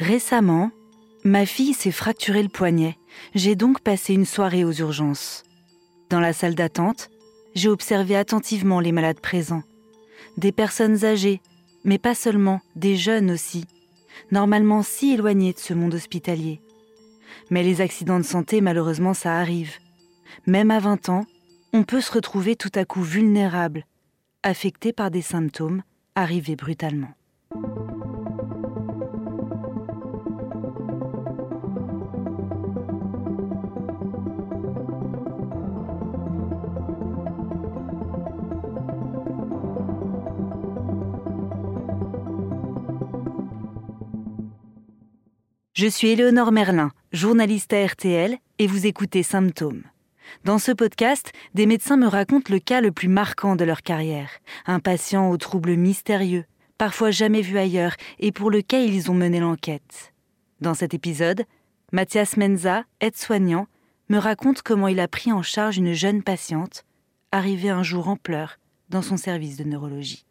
Récemment, ma fille s'est fracturé le poignet. J'ai donc passé une soirée aux urgences. Dans la salle d'attente, j'ai observé attentivement les malades présents. Des personnes âgées, mais pas seulement, des jeunes aussi, normalement si éloignés de ce monde hospitalier. Mais les accidents de santé, malheureusement, ça arrive. Même à 20 ans, on peut se retrouver tout à coup vulnérable, affecté par des symptômes arrivés brutalement. Je suis Éléonore Merlin, journaliste à RTL, et vous écoutez Symptômes. Dans ce podcast, des médecins me racontent le cas le plus marquant de leur carrière, un patient aux troubles mystérieux, parfois jamais vu ailleurs, et pour lequel ils ont mené l'enquête. Dans cet épisode, Mathias Menza, aide-soignant, me raconte comment il a pris en charge une jeune patiente, arrivée un jour en pleurs dans son service de neurologie.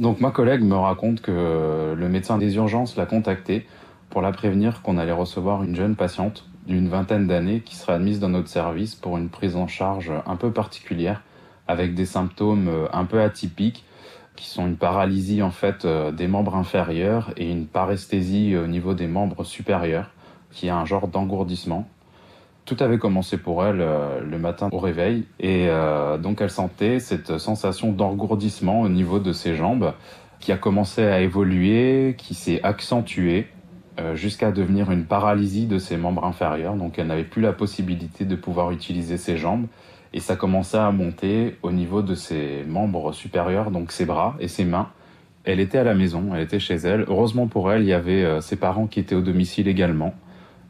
Donc ma collègue me raconte que le médecin des urgences l'a contacté pour la prévenir qu'on allait recevoir une jeune patiente d'une vingtaine d'années qui serait admise dans notre service pour une prise en charge un peu particulière avec des symptômes euh, un peu atypiques qui sont une paralysie en fait euh, des membres inférieurs et une paresthésie au niveau des membres supérieurs qui est un genre d'engourdissement tout avait commencé pour elle euh, le matin au réveil et euh, donc elle sentait cette sensation d'engourdissement au niveau de ses jambes qui a commencé à évoluer, qui s'est accentuée euh, jusqu'à devenir une paralysie de ses membres inférieurs. Donc elle n'avait plus la possibilité de pouvoir utiliser ses jambes et ça commençait à monter au niveau de ses membres supérieurs, donc ses bras et ses mains. Elle était à la maison, elle était chez elle. Heureusement pour elle, il y avait ses parents qui étaient au domicile également.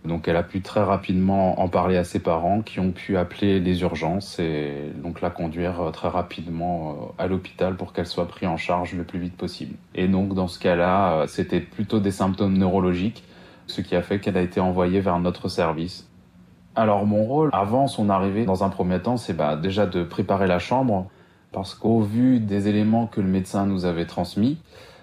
Donc elle a pu très rapidement en parler à ses parents qui ont pu appeler les urgences et donc la conduire euh, très rapidement euh, à l'hôpital pour qu'elle soit prise en charge le plus vite possible. Et donc dans ce cas-là, euh, c'était plutôt des symptômes neurologiques, ce qui a fait qu'elle a été envoyée vers notre service. Alors mon rôle avant son arrivée dans un premier temps, c'est bah, déjà de préparer la chambre parce qu'au vu des éléments que le médecin nous avait transmis,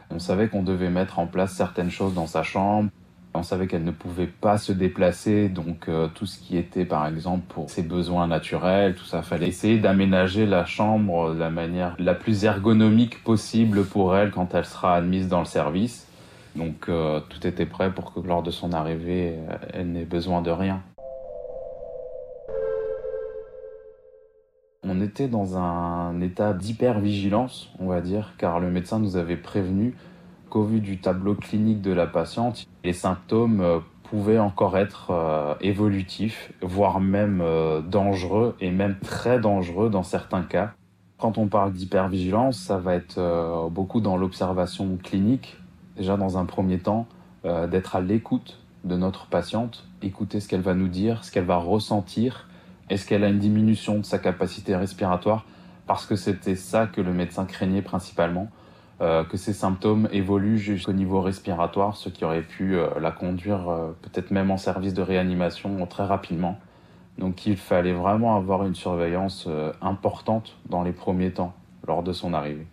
on savait qu'on devait mettre en place certaines choses dans sa chambre on savait qu'elle ne pouvait pas se déplacer, donc euh, tout ce qui était par exemple pour ses besoins naturels, tout ça, fallait essayer d'aménager la chambre de la manière la plus ergonomique possible pour elle quand elle sera admise dans le service. Donc euh, tout était prêt pour que lors de son arrivée, euh, elle n'ait besoin de rien. On était dans un état d'hypervigilance, on va dire, car le médecin nous avait prévenu qu'au vu du tableau clinique de la patiente, les symptômes euh, pouvaient encore être euh, évolutifs, voire même euh, dangereux et même très dangereux dans certains cas. Quand on parle d'hypervigilance, ça va être beaucoup dans l'observation clinique, déjà dans un premier temps, d'être à l'écoute de notre patiente, écouter ce qu'elle va nous dire, ce qu'elle va ressentir, est-ce qu'elle a une diminution de sa capacité respiratoire, parce que c'était ça que le médecin craignait principalement. Euh, que ces symptômes évoluent jusqu'au niveau respiratoire, ce qui aurait pu euh, la conduire euh, peut-être même en service de réanimation très rapidement. Donc il fallait vraiment avoir une surveillance importante dans les premiers temps lors de son arrivée.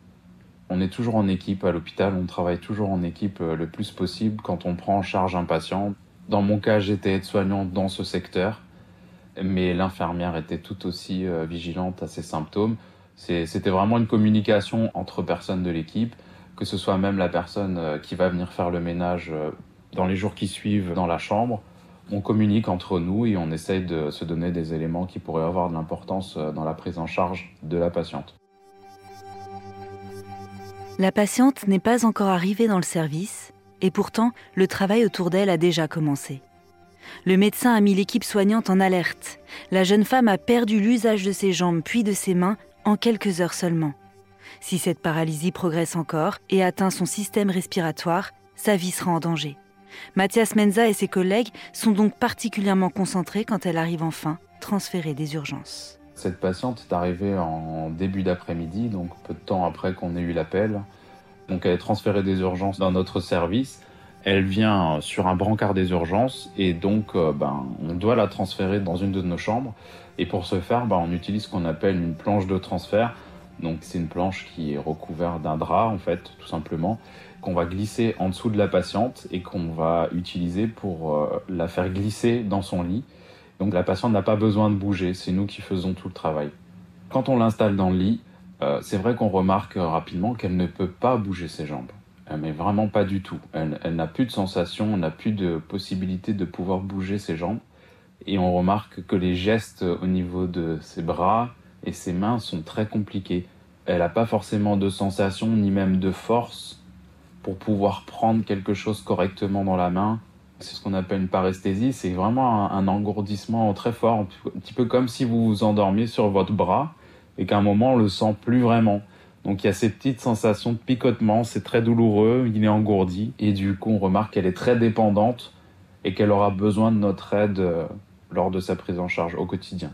On est toujours en équipe à l'hôpital, on travaille toujours en équipe le plus possible quand on prend en charge un patient. Dans mon cas, j'étais aide-soignante dans ce secteur, mais l'infirmière était tout aussi vigilante à ces symptômes. C'était vraiment une communication entre personnes de l'équipe, que ce soit même la personne euh, qui va venir faire le ménage euh, dans les jours qui suivent dans la chambre. On communique entre nous et on essaye de se donner des éléments qui pourraient avoir de l'importance euh, dans la prise en charge de la patiente. La patiente n'est pas encore arrivée dans le service et pourtant le travail autour d'elle a déjà commencé. Le médecin a mis l'équipe soignante en alerte. La jeune femme a perdu l'usage de ses jambes puis de ses mains en quelques heures seulement. Si cette paralysie progresse encore et atteint son système respiratoire, sa vie sera en danger. Mathias Menza et ses collègues sont donc particulièrement concentrés quand elle arrive enfin transférée des urgences. Cette patiente est arrivée en début d'après-midi, donc peu de temps après qu'on ait eu l'appel. Donc elle est transférée des urgences dans notre service. Elle vient sur un brancard des urgences et donc euh, ben, on doit la transférer dans une de nos chambres. Et pour ce faire, ben, on utilise ce qu'on appelle une planche de transfert. Donc c'est une planche qui est recouverte d'un drap en fait, tout simplement, qu'on va glisser en dessous de la patiente et qu'on va utiliser pour euh, la faire glisser dans son lit. Donc la patiente n'a pas besoin de bouger, c'est nous qui faisons tout le travail. Quand on l'installe dans le lit, euh, c'est vrai qu'on remarque rapidement qu'elle ne peut pas bouger ses jambes. Mais vraiment pas du tout. Elle, n'a plus de sensation, elle n'a plus de possibilité de pouvoir bouger ses jambes. Et on remarque que les gestes au niveau de ses bras et ses mains sont très compliqués. Elle n'a pas forcément de sensation ni même de force pour pouvoir prendre quelque chose correctement dans la main. C'est ce qu'on appelle une paresthésie, c'est vraiment un, un, engourdissement très fort, un petit peu comme si vous vous endormiez sur votre bras et qu'à un moment on le sent plus vraiment. Donc il y a ces petites sensations de picotement, c'est très douloureux, il est engourdi et du coup on remarque qu'elle est très dépendante et qu'elle aura besoin de notre aide euh, lors de sa prise en charge au quotidien.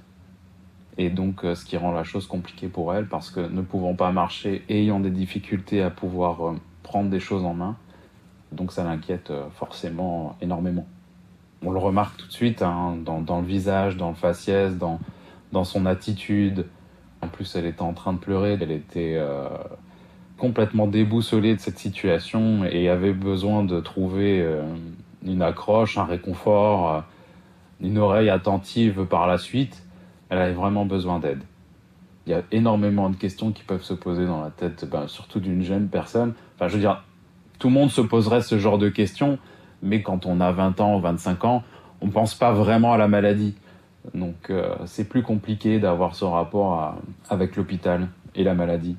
Et donc euh, ce qui rend la chose compliquée pour elle parce que ne pouvant pas marcher ayant des difficultés à pouvoir euh, prendre des choses en main, donc ça l'inquiète forcément énormément. On le remarque tout de suite hein, dans, dans, le visage, dans le faciès, dans, dans son attitude, en plus, elle était en train de pleurer, elle était euh, complètement déboussolée de cette situation et avait besoin de trouver euh, une accroche, un réconfort, euh, une oreille attentive par la suite. Elle avait vraiment besoin d'aide. Il y a énormément de questions qui peuvent se poser dans la tête, ben, surtout d'une jeune personne. Enfin, je veux dire, tout le monde se poserait ce genre de questions, mais quand on a 20 ans ou 25 ans, on ne pense pas vraiment à la maladie. Donc euh, c'est plus compliqué d'avoir ce rapport avec l'hôpital et la maladie.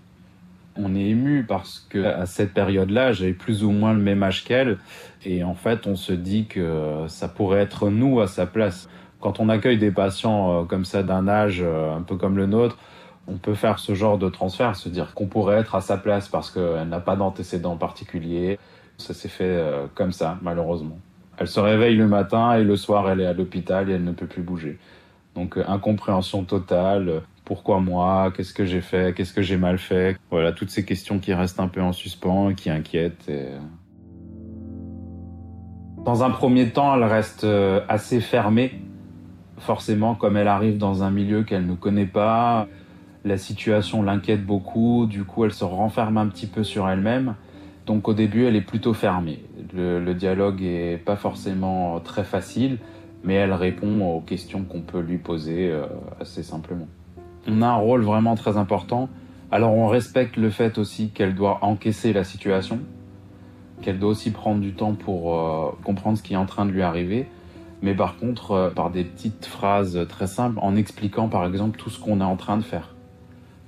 On est ému parce que à cette période-là, j'avais plus ou moins le même âge qu'elle et en fait, on se dit que ça pourrait être nous à sa place. Quand on accueille des patients euh, comme ça d'un âge euh, un peu comme le nôtre, on peut faire ce genre de transfert, se dire qu'on pourrait être à sa place parce qu'elle n'a pas d'antécédents particuliers. Ça s'est fait comme ça, malheureusement. Elle se réveille le matin et le soir, elle est à l'hôpital et elle ne peut plus bouger. Donc euh, incompréhension totale. Pourquoi moi? Qu'est-ce que j'ai fait? Qu'est-ce que j'ai mal fait? Voilà, toutes ces questions qui restent un peu en suspens, qui inquiètent. Euh. Dans un premier temps, elle reste euh, assez fermée. Forcément, comme elle arrive dans un milieu qu'elle ne connaît pas, la situation l'inquiète beaucoup. Du coup, elle se renferme un petit peu sur elle-même. Donc au début, elle est plutôt fermée. Le, dialogue est pas forcément très facile, mais elle répond aux questions qu'on peut lui poser euh, assez simplement. On a un rôle vraiment très important. Alors on respecte le fait aussi qu'elle doit encaisser la situation, qu'elle doit aussi prendre du temps pour euh, comprendre ce qui est en train de lui arriver, mais par contre euh, par des petites phrases très simples, en expliquant par exemple tout ce qu'on est en train de faire.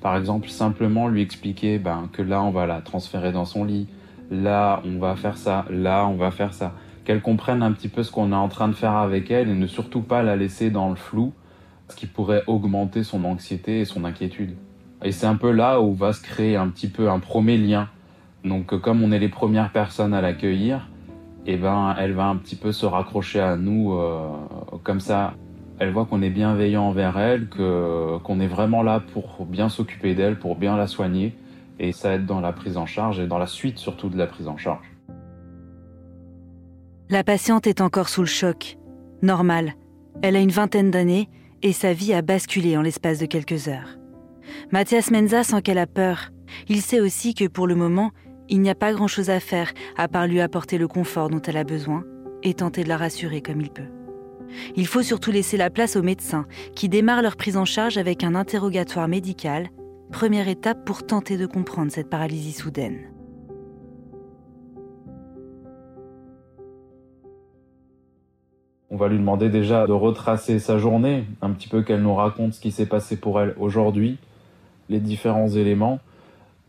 Par exemple, simplement lui expliquer ben, que là on va la transférer dans son lit, là on va faire ça, là on va faire ça. Qu'elle comprenne un petit peu ce qu'on est en train de faire avec elle et ne surtout pas la laisser dans le flou, ce qui pourrait augmenter son anxiété et son inquiétude. Et c'est un peu là où va se créer un petit peu un premier lien. Donc comme on est les premières personnes à l'accueillir, eh ben elle va un petit peu se raccrocher à nous euh, comme ça. Elle voit qu'on est bienveillant envers elle, qu'on est vraiment là pour bien s'occuper d'elle, pour bien la soigner et ça aide dans la prise en charge et dans la suite surtout de la prise en charge. La patiente est encore sous le choc. Normal. Elle a une vingtaine d'années et sa vie a basculé en l'espace de quelques heures. Mathias Menza sent qu'elle a peur. Il sait aussi que pour le moment, il n'y a pas grand-chose à faire à part lui apporter le confort dont elle a besoin et tenter de la rassurer comme il peut. Il faut surtout laisser la place aux médecins qui démarrent leur prise en charge avec un interrogatoire médical première étape pour tenter de comprendre cette paralysie soudaine. On va lui demander déjà de retracer sa journée, un petit peu qu'elle nous raconte ce qui s'est passé pour elle aujourd'hui, les différents éléments.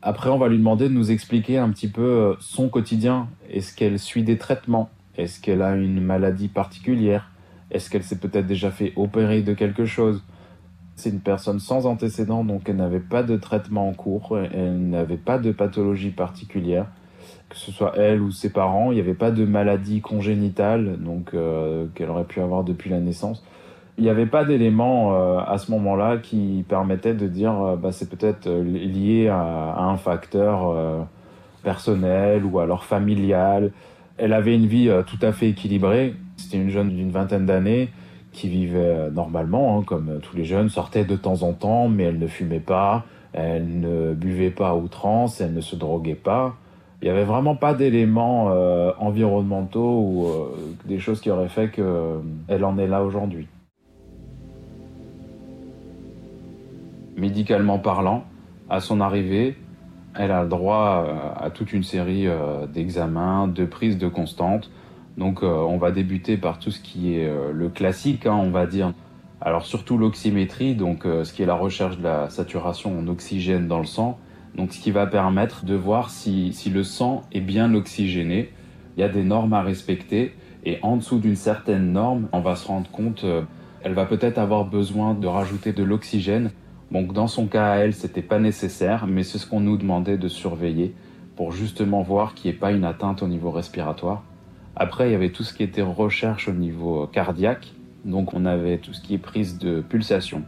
Après, on va lui demander de nous expliquer un petit peu euh, son quotidien. Est-ce qu'elle suit des traitements? Est-ce qu'elle a une maladie particulière? Est-ce qu'elle s'est peut-être déjà fait opérer de quelque chose? C'est une personne sans antécédent, donc elle n'avait pas de traitement en cours, elle n'avait pas de pathologie particulière, que ce soit elle ou ses parents, il n'y avait pas de maladie congénitale, donc euh, qu'elle aurait pu avoir depuis la naissance. Il n'y avait pas d'éléments euh, à ce moment-là qui permettaient de dire euh, bah, c'est peut-être euh, lié à, un facteur personnel ou alors familial. Elle avait une vie tout à fait équilibrée. C'était une jeune d'une vingtaine d'années qui vivait normalement, hein, comme tous les jeunes, sortait de temps en temps, mais elle ne fumait pas, elle ne buvait pas à outrance, elle ne se droguait pas. Il n'y avait vraiment pas d'éléments environnementaux ou des choses qui auraient fait qu'elle en est là aujourd'hui. médicalement parlant, à son arrivée, elle a le droit euh, à toute une série euh, d'examens, de prises de constantes. Donc euh, on va débuter par tout ce qui est le classique, hein, on va dire. Alors surtout l'oxymétrie, donc ce qui est la recherche de la saturation en oxygène dans le sang. Donc ce qui va permettre de voir si, si le sang est bien oxygéné. Il y a des normes à respecter et en dessous d'une certaine norme, on va se rendre compte, elle va peut-être avoir besoin de rajouter de l'oxygène donc dans son cas à elle, c'était pas nécessaire, mais c'est ce qu'on nous demandait de surveiller pour justement voir qu'il n'y ait pas une atteinte au niveau respiratoire. Après, il y avait tout ce qui était recherche au niveau cardiaque. Donc on avait tout ce qui est prise de pulsation.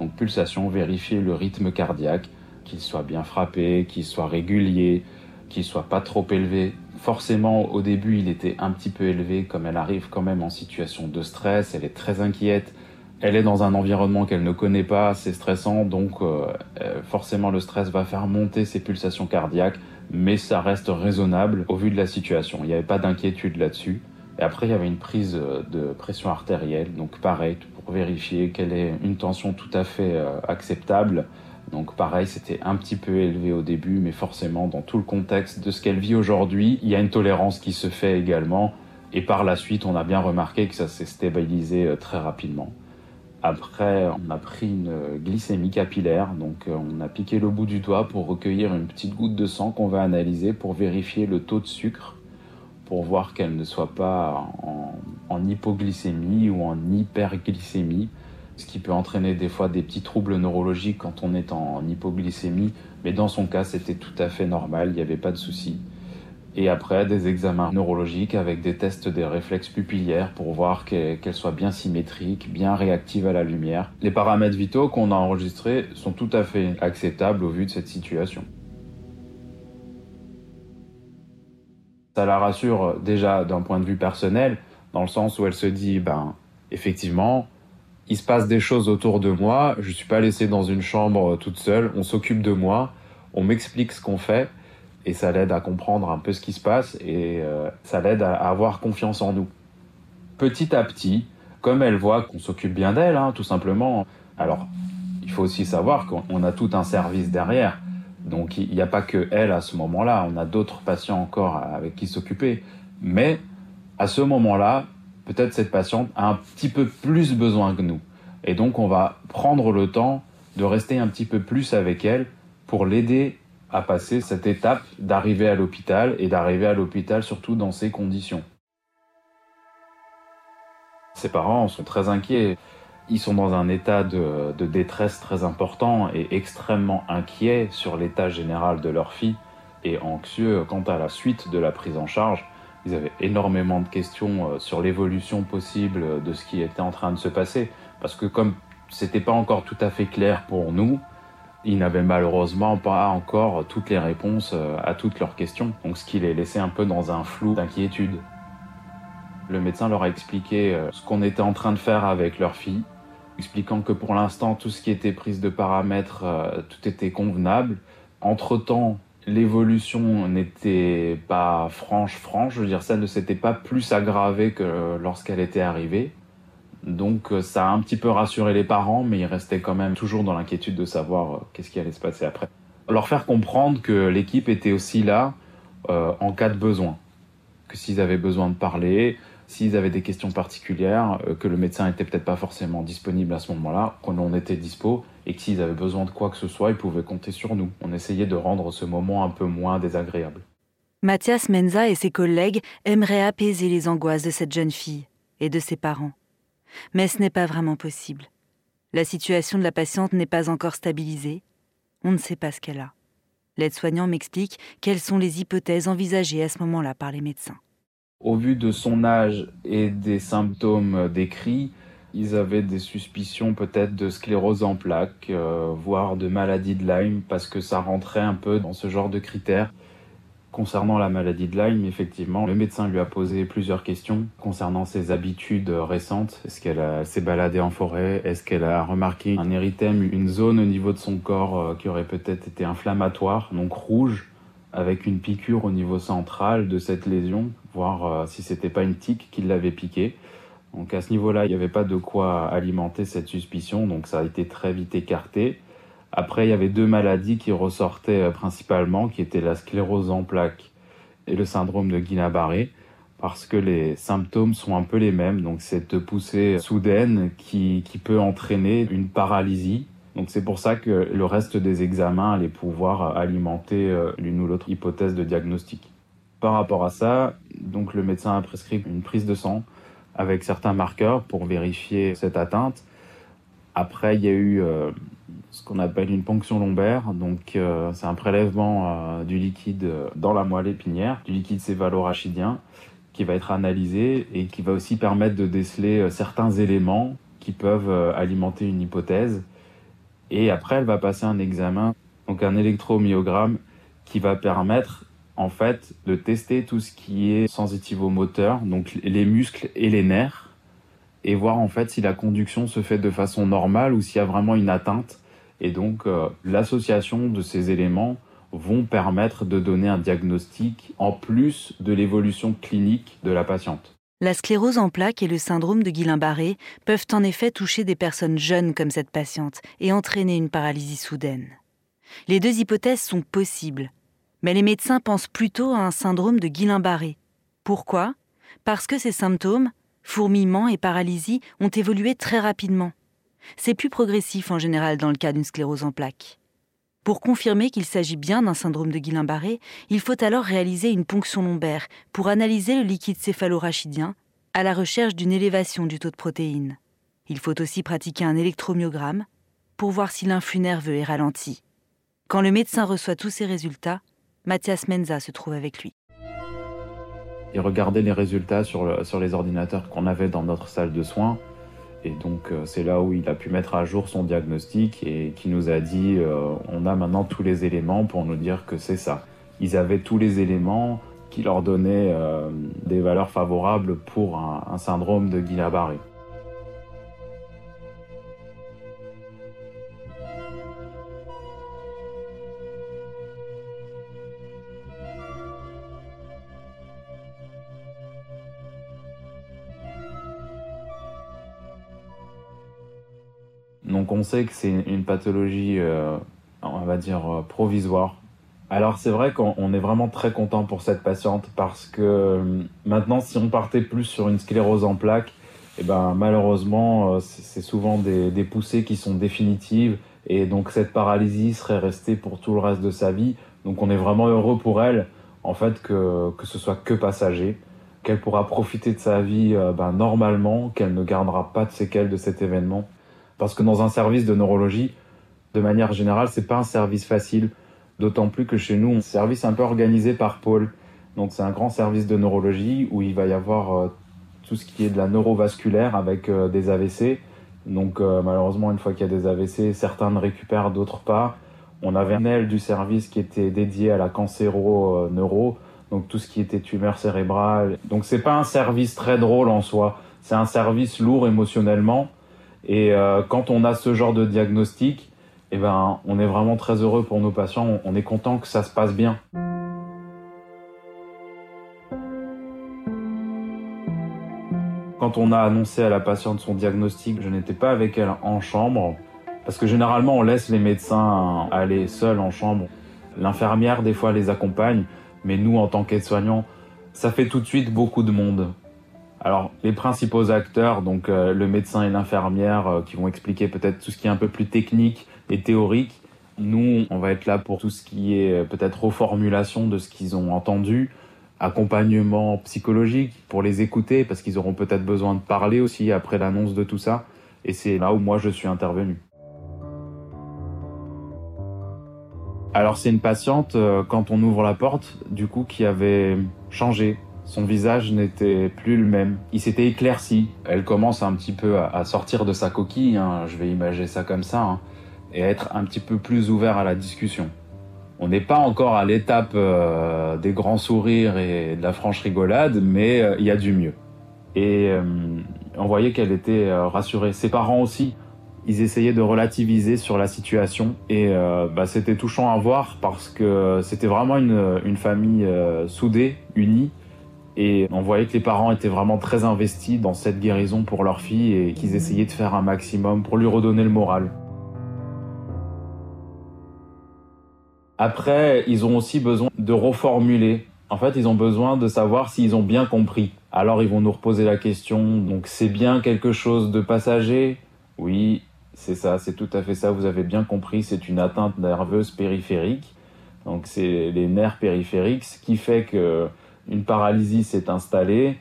Donc pulsation, vérifier le rythme cardiaque, qu'il soit bien frappé, qu'il soit régulier, qu'il soit pas trop élevé. Forcément, au début, il était un petit peu élevé, comme elle arrive quand même en situation de stress, elle est très inquiète, elle est dans un environnement qu'elle ne connaît pas, c'est stressant, donc euh, euh, forcément le stress va faire monter ses pulsations cardiaques, mais ça reste raisonnable au vu de la situation. Il n'y avait pas d'inquiétude là-dessus. Et après, il y avait une prise euh, de pression artérielle, donc pareil, pour vérifier quelle est une tension tout à fait acceptable. Donc pareil, c'était un petit peu élevé au début, mais forcément, dans tout le contexte de ce qu'elle vit aujourd'hui, il y a une tolérance qui se fait également. Et par la suite, on a bien remarqué que ça s'est stabilisé très rapidement. Après, on a pris une glycémie capillaire, donc euh, on a piqué le bout du doigt pour recueillir une petite goutte de sang qu'on va analyser pour vérifier le taux de sucre, pour voir qu'elle ne soit pas en, hypoglycémie ou en hyperglycémie, ce qui peut entraîner des fois des petits troubles neurologiques quand on est en hypoglycémie, mais dans son cas c'était tout à fait normal, il n'y avait pas de souci et après des examens neurologiques avec des tests des réflexes pupillaires pour voir qu'elles soient bien symétriques, bien réactives à la lumière. Les paramètres vitaux qu'on a enregistrés sont tout à fait acceptables au vu de cette situation. Ça la rassure déjà d'un point de vue personnel, dans le sens où elle se dit, ben, effectivement, il se passe des choses autour de moi, je ne suis pas laissé dans une chambre toute seule, on s'occupe de moi, on m'explique ce qu'on fait, et ça l'aide à comprendre un peu ce qui se passe et euh, ça l'aide à, avoir confiance en nous. Petit à petit, comme elle voit qu'on s'occupe bien d'elle, hein, tout simplement. Alors, il faut aussi savoir qu'on a tout un service derrière. Donc, il n'y a pas que elle à ce moment-là. On a d'autres patients encore avec qui s'occuper. Mais à ce moment-là, peut-être cette patiente a un petit peu plus besoin que nous. Et donc, on va prendre le temps de rester un petit peu plus avec elle pour l'aider à passer cette étape d'arriver à l'hôpital et d'arriver à l'hôpital surtout dans ces conditions. Ses parents sont très inquiets. Ils sont dans un état de, détresse très important et extrêmement inquiets sur l'état général de leur fille et anxieux quant à la suite de la prise en charge. Ils avaient énormément de questions euh, sur l'évolution possible de ce qui était en train de se passer parce que comme c'était pas encore tout à fait clair pour nous, ils n'avaient malheureusement pas encore toutes les réponses euh, à toutes leurs questions, donc ce qui les laissait un peu dans un flou d'inquiétude. Le médecin leur a expliqué euh, ce qu'on était en train de faire avec leur fille, expliquant que pour l'instant tout ce qui était prise de paramètres, euh, tout était convenable. Entre-temps, l'évolution n'était pas franche franche, je veux dire ça ne s'était pas plus aggravé que lorsqu'elle était arrivée. Donc euh, ça a un petit peu rassuré les parents, mais ils restaient quand même toujours dans l'inquiétude de savoir euh, qu'est-ce qui allait se passer après. Leur faire comprendre que l'équipe était aussi là euh, en cas de besoin, que s'ils avaient besoin de parler, s'ils avaient des questions particulières, que le médecin était peut-être pas forcément disponible à ce moment-là, qu'on était dispo, et que s'ils avaient besoin de quoi que ce soit, ils pouvaient compter sur nous. On essayait de rendre ce moment un peu moins désagréable. Mathias Menza et ses collègues aimeraient apaiser les angoisses de cette jeune fille et de ses parents. Mais ce n'est pas vraiment possible. La situation de la patiente n'est pas encore stabilisée. On ne sait pas ce qu'elle a. L'aide-soignant m'explique quelles sont les hypothèses envisagées à ce moment-là par les médecins. Au vu de son âge et des symptômes décrits, Ils avaient des suspicions peut-être de sclérose en plaques, euh, voire de maladie de Lyme, parce que ça rentrait un peu dans ce genre de critères. Concernant la maladie de Lyme, effectivement, le médecin lui a posé plusieurs questions concernant ses habitudes récentes. Est-ce qu'elle s'est baladée en forêt? Est-ce qu'elle a remarqué un érythème, une zone au niveau de son corps euh, qui aurait peut-être été inflammatoire, donc rouge, avec une piqûre au niveau central de cette lésion, voir euh, si c'était pas une tique qui l'avait piqué. Donc à ce niveau-là, il n'y avait pas de quoi alimenter cette suspicion, donc ça a été très vite écarté. Après, il y avait deux maladies qui ressortaient euh, principalement, qui étaient la sclérose en plaques et le syndrome de Guillain-Barré, parce que les symptômes sont un peu les mêmes. Donc cette poussée soudaine qui, qui peut entraîner une paralysie. Donc c'est pour ça que le reste des examens allait pouvoir alimenter euh, l'une ou l'autre hypothèse de diagnostic. Par rapport à ça, donc le médecin a prescrit une prise de sang avec certains marqueurs pour vérifier cette atteinte. Après, il y a eu euh, ce qu'on appelle une ponction lombaire. Donc, euh, c'est un prélèvement euh, du liquide dans la moelle épinière, du liquide céphalo-rachidien, qui va être analysé et qui va aussi permettre de déceler euh, certains éléments qui peuvent alimenter une hypothèse. Et après, elle va passer un examen, donc un électromyogramme, qui va permettre en fait de tester tout ce qui est sensitivo-moteur, donc les muscles et les nerfs, et voir en fait si la conduction se fait de façon normale ou s'il y a vraiment une atteinte et donc, euh, l'association de ces éléments vont permettre de donner un diagnostic en plus de l'évolution clinique de la patiente. La sclérose en plaques et le syndrome de Guillain-Barré peuvent en effet toucher des personnes jeunes comme cette patiente et entraîner une paralysie soudaine. Les deux hypothèses sont possibles, mais les médecins pensent plutôt à un syndrome de Guillain-Barré. Pourquoi? Parce que ces symptômes, fourmillement et paralysie, ont évolué très rapidement. C'est plus progressif en général dans le cas d'une sclérose en plaques. Pour confirmer qu'il s'agit bien d'un syndrome de Guillain-Barré, il faut alors réaliser une ponction lombaire pour analyser le liquide céphalorachidien à la recherche d'une élévation du taux de protéines. Il faut aussi pratiquer un électromyogramme pour voir si l'influx nerveux est ralenti. Quand le médecin reçoit tous ces résultats, Mathias Menza se trouve avec lui. Il regardait les résultats sur, sur les ordinateurs qu'on avait dans notre salle de soins et donc euh, c'est là où il a pu mettre à jour son diagnostic et qui nous a dit euh, on a maintenant tous les éléments pour nous dire que c'est ça. Ils avaient tous les éléments qui leur donnaient euh, des valeurs favorables pour un, un syndrome de Guillain-Barré. Donc on sait que c'est une pathologie, euh, on va dire, euh, provisoire. Alors c'est vrai qu'on est vraiment très content pour cette patiente parce que euh, maintenant si on partait plus sur une sclérose en plaques, eh ben, malheureusement c'est souvent des, des, poussées qui sont définitives et donc cette paralysie serait restée pour tout le reste de sa vie. Donc on est vraiment heureux pour elle en fait que, que ce soit que passager, qu'elle pourra profiter de sa vie ben, normalement, qu'elle ne gardera pas de séquelles de cet événement. Parce que dans un service de neurologie, de manière générale, c'est pas un service facile. D'autant plus que chez nous, un service un peu organisé par pôle. Donc c'est un grand service de neurologie où il va y avoir euh, tout ce qui est de la neurovasculaire avec euh, des AVC. Donc euh, malheureusement, une fois qu'il y a des AVC, certains ne récupèrent, d'autres pas. On avait un aile du service qui était dédié à la cancéro-neuro, donc tout ce qui était tumeur cérébrale. Donc c'est pas un service très drôle en soi. C'est un service lourd émotionnellement et euh, quand on a ce genre de diagnostic, eh ben, on est vraiment très heureux pour nos patients. On est content que ça se passe bien. Quand on a annoncé à la patiente son diagnostic, je n'étais pas avec elle en chambre, parce que généralement on laisse les médecins aller seuls en chambre. L'infirmière des fois les accompagne, mais nous en tant qu'aides-soignants, ça fait tout de suite beaucoup de monde. Alors, les principaux acteurs, donc euh, le médecin et l'infirmière, euh, qui vont expliquer peut-être tout ce qui est un peu plus technique et théorique. Nous, on va être là pour tout ce qui est euh, peut-être reformulation de ce qu'ils ont entendu, accompagnement psychologique pour les écouter, parce qu'ils auront peut-être besoin de parler aussi après l'annonce de tout ça. Et c'est là où moi je suis intervenu. Alors c'est une patiente, quand on ouvre la porte, du coup, qui avait changé Son visage n'était plus le même. Il s'était éclairci. Elle commence un petit peu à, sortir de sa coquille, hein, je vais imaginer ça comme ça, hein, et à être un petit peu plus ouvert à la discussion. On n'est pas encore à l'étape euh, des grands sourires et de la franche rigolade, mais euh, il y a du mieux. Et euh, on voyait qu'elle était rassurée. Ses parents aussi, ils essayaient de relativiser sur la situation et bah, c'était touchant à voir parce que c'était vraiment une, une famille soudée, unie et on voyait que les parents étaient vraiment très investis dans cette guérison pour leur fille et qu'ils essayaient de faire un maximum pour lui redonner le moral. Après, ils ont aussi besoin de reformuler. En fait, ils ont besoin de savoir s'ils ont bien compris. Alors, ils vont nous reposer la question. Donc, c'est bien quelque chose de passager? Oui, c'est ça, c'est tout à fait ça. Vous avez bien compris, c'est une atteinte nerveuse périphérique. Donc, c'est les nerfs périphériques, ce qui fait que une paralysie s'est installée,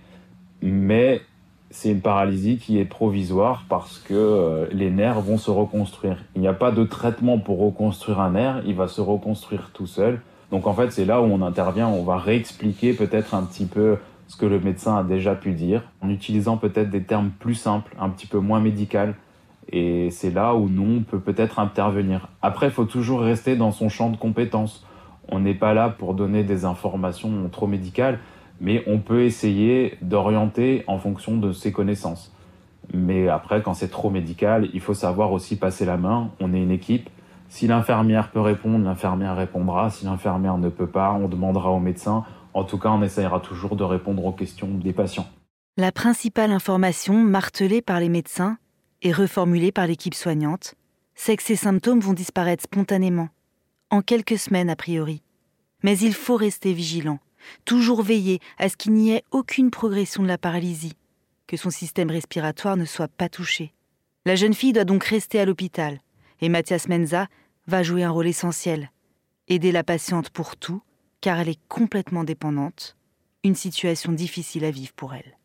mais c'est une paralysie qui est provisoire parce que euh, les nerfs vont se reconstruire. Il n'y a pas de traitement pour reconstruire un nerf, il va se reconstruire tout seul. Donc en fait, c'est là où on intervient, on va réexpliquer peut-être un petit peu ce que le médecin a déjà pu dire, en utilisant peut-être des termes plus simples, un petit peu moins médical. Et c'est là où nous, on peut peut-être intervenir. Après, il faut toujours rester dans son champ de compétences. On n'est pas là pour donner des informations trop médicales, mais on peut essayer d'orienter en fonction de ses connaissances. Mais après, quand c'est trop médical, il faut savoir aussi passer la main. On est une équipe. Si l'infirmière peut répondre, l'infirmière répondra. Si l'infirmière ne peut pas, on demandera au médecin. En tout cas, on essayera toujours de répondre aux questions des patients. La principale information martelée par les médecins et reformulée par l'équipe soignante, c'est que ces symptômes vont disparaître spontanément, en quelques semaines a priori. Mais il faut rester vigilant toujours veiller à ce qu'il n'y ait aucune progression de la paralysie, que son système respiratoire ne soit pas touché. La jeune fille doit donc rester à l'hôpital, et Mathias Menza va jouer un rôle essentiel, aider la patiente pour tout, car elle est complètement dépendante, une situation difficile à vivre pour elle.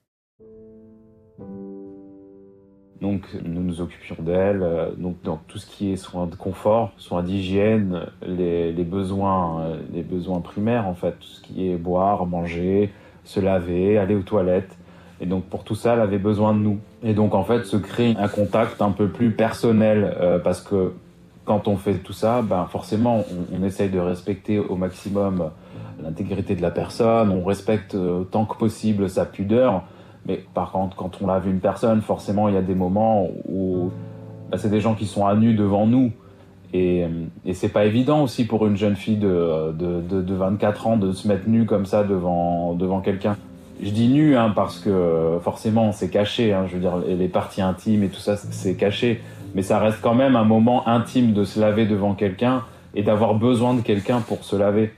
Donc nous nous occupions d'elle, euh, donc dans tout ce qui est soins de confort, soins d'hygiène, les, besoins, euh, les besoins primaires en fait, tout ce qui est boire, manger, se laver, aller aux toilettes. Et donc pour tout ça, elle avait besoin de nous. Et donc en fait, se créer un contact un peu plus personnel, euh, parce que quand on fait tout ça, ben forcément, on, on essaye de respecter au maximum l'intégrité de la personne, on respecte autant que possible sa pudeur. Mais par contre, quand on lave une personne, forcément, il y a des moments où bah, c'est des gens qui sont à nu devant nous. Et, et c'est pas évident aussi pour une jeune fille de, de, de, 24 ans de se mettre nue comme ça devant, devant quelqu'un. Je dis nu hein, parce que forcément c'est caché, hein, je veux dire les parties intimes et tout ça c'est caché, mais ça reste quand même un moment intime de se laver devant quelqu'un et d'avoir besoin de quelqu'un pour se laver.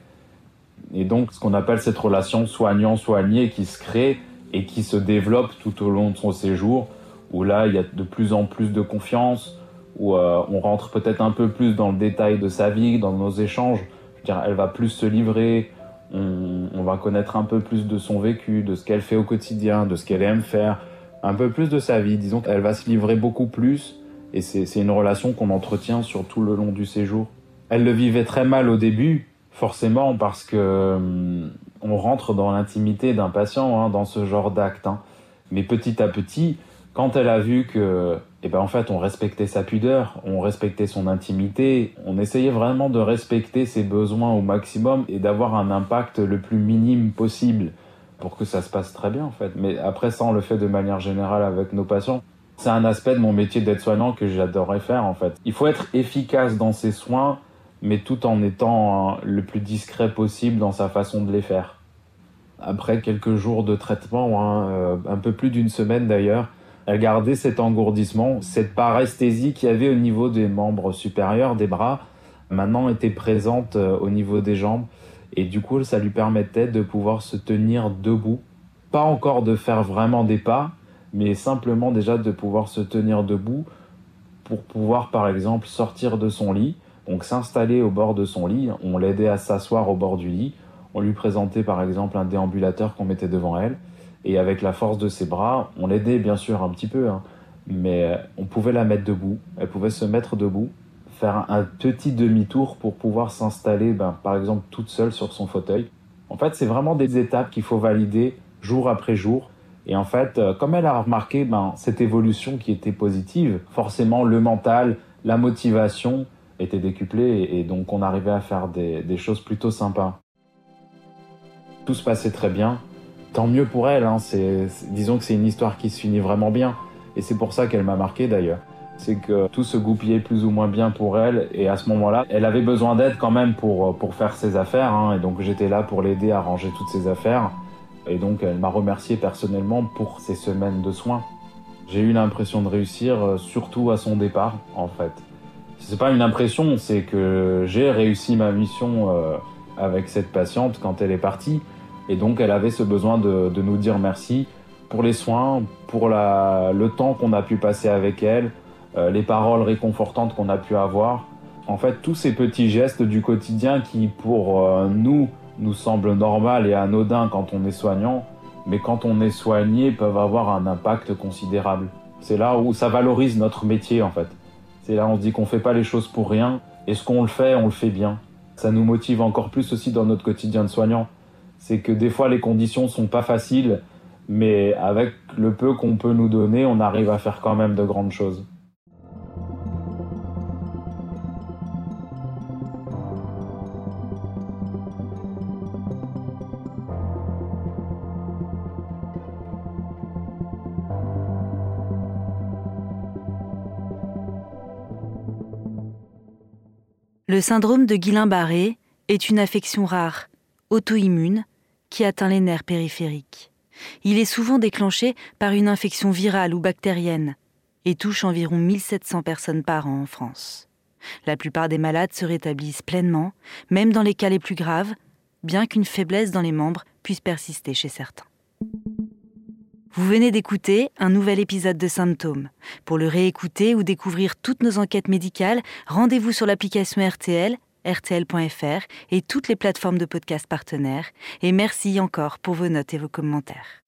Et donc ce qu'on appelle cette relation soignant-soigné qui se crée, et qui se développe tout au long de son séjour, où là, il y a de plus en plus de confiance, où euh, on rentre peut-être un peu plus dans le détail de sa vie, dans nos échanges. Je veux dire, elle va plus se livrer, on, va connaître un peu plus de son vécu, de ce qu'elle fait au quotidien, de ce qu'elle aime faire, un peu plus de sa vie. Disons qu'elle va se livrer beaucoup plus, et c'est une relation qu'on entretient sur tout le long du séjour. Elle le vivait très mal au début, forcément, parce que hum, on rentre dans l'intimité d'un patient hein, dans ce genre d'acte. Hein. Mais petit à petit, quand elle a vu que, eh ben en fait, on respectait sa pudeur, on respectait son intimité, on essayait vraiment de respecter ses besoins au maximum et d'avoir un impact le plus minime possible pour que ça se passe très bien en fait. Mais après ça, on le fait de manière générale avec nos patients. C'est un aspect de mon métier d'aide-soignant que j'adorerais faire en fait. Il faut être efficace dans ses soins mais tout en étant hein, le plus discret possible dans sa façon de les faire. Après quelques jours de traitement, hein, euh, un peu plus d'une semaine d'ailleurs, elle gardait cet engourdissement, cette paresthésie qu'il y avait au niveau des membres supérieurs des bras, maintenant était présente euh, au niveau des jambes, et du coup ça lui permettait de pouvoir se tenir debout, pas encore de faire vraiment des pas, mais simplement déjà de pouvoir se tenir debout pour pouvoir par exemple sortir de son lit, donc s'installer au bord de son lit, on l'aidait à s'asseoir au bord du lit, on lui présentait par exemple un déambulateur qu'on mettait devant elle, et avec la force de ses bras, on l'aidait bien sûr un petit peu, hein, mais on pouvait la mettre debout, elle pouvait se mettre debout, faire un petit demi-tour pour pouvoir s'installer ben, par exemple toute seule sur son fauteuil. En fait, c'est vraiment des étapes qu'il faut valider jour après jour. Et en fait, euh, comme elle a remarqué ben, cette évolution qui était positive, forcément le mental, la motivation était décuplée et, donc on arrivait à faire des, des, choses plutôt sympas. Tout se passait très bien. Tant mieux pour elle, hein. disons que c'est une histoire qui se finit vraiment bien. Et c'est pour ça qu'elle m'a marqué d'ailleurs c'est que tout se goupillait plus ou moins bien pour elle. Et à ce moment-là, elle avait besoin d'aide quand même pour, pour faire ses affaires. Hein. et donc j'étais là pour l'aider à ranger toutes ses affaires. Et donc elle m'a remercié personnellement pour ces semaines de soins. J'ai eu l'impression de réussir, euh, surtout à son départ, en fait. C'est pas une impression, c'est que j'ai réussi ma mission euh, avec cette patiente quand elle est partie. Et donc elle avait ce besoin de, nous dire merci pour les soins, pour le temps qu'on a pu passer avec elle, euh, les paroles réconfortantes qu'on a pu avoir. En fait, tous ces petits gestes du quotidien qui, pour euh, nous, nous semblent normaux et anodins quand on est soignant, mais quand on est soigné, peuvent avoir un impact considérable. C'est là où ça valorise notre métier, en fait. C'est là on se dit qu'on fait pas les choses pour rien, et ce qu'on le fait, on le fait bien. Ça nous motive encore plus aussi dans notre quotidien de soignant. C'est que des fois, les conditions sont pas faciles, mais avec le peu qu'on peut nous donner, on arrive à faire quand même de grandes choses. Le syndrome de Guillain-Barré est une affection rare, auto-immune, qui atteint les nerfs périphériques. Il est souvent déclenché par une infection virale ou bactérienne et touche environ 1700 personnes par an en France. La plupart des malades se rétablissent pleinement, même dans les cas les plus graves, bien qu'une faiblesse dans les membres puisse persister chez certains. Vous venez d'écouter un nouvel épisode de Symptômes. Pour le réécouter ou découvrir toutes nos enquêtes médicales, rendez-vous sur l'application RTL, rtl.fr et toutes les plateformes de podcasts partenaires. Et merci encore pour vos notes et vos commentaires.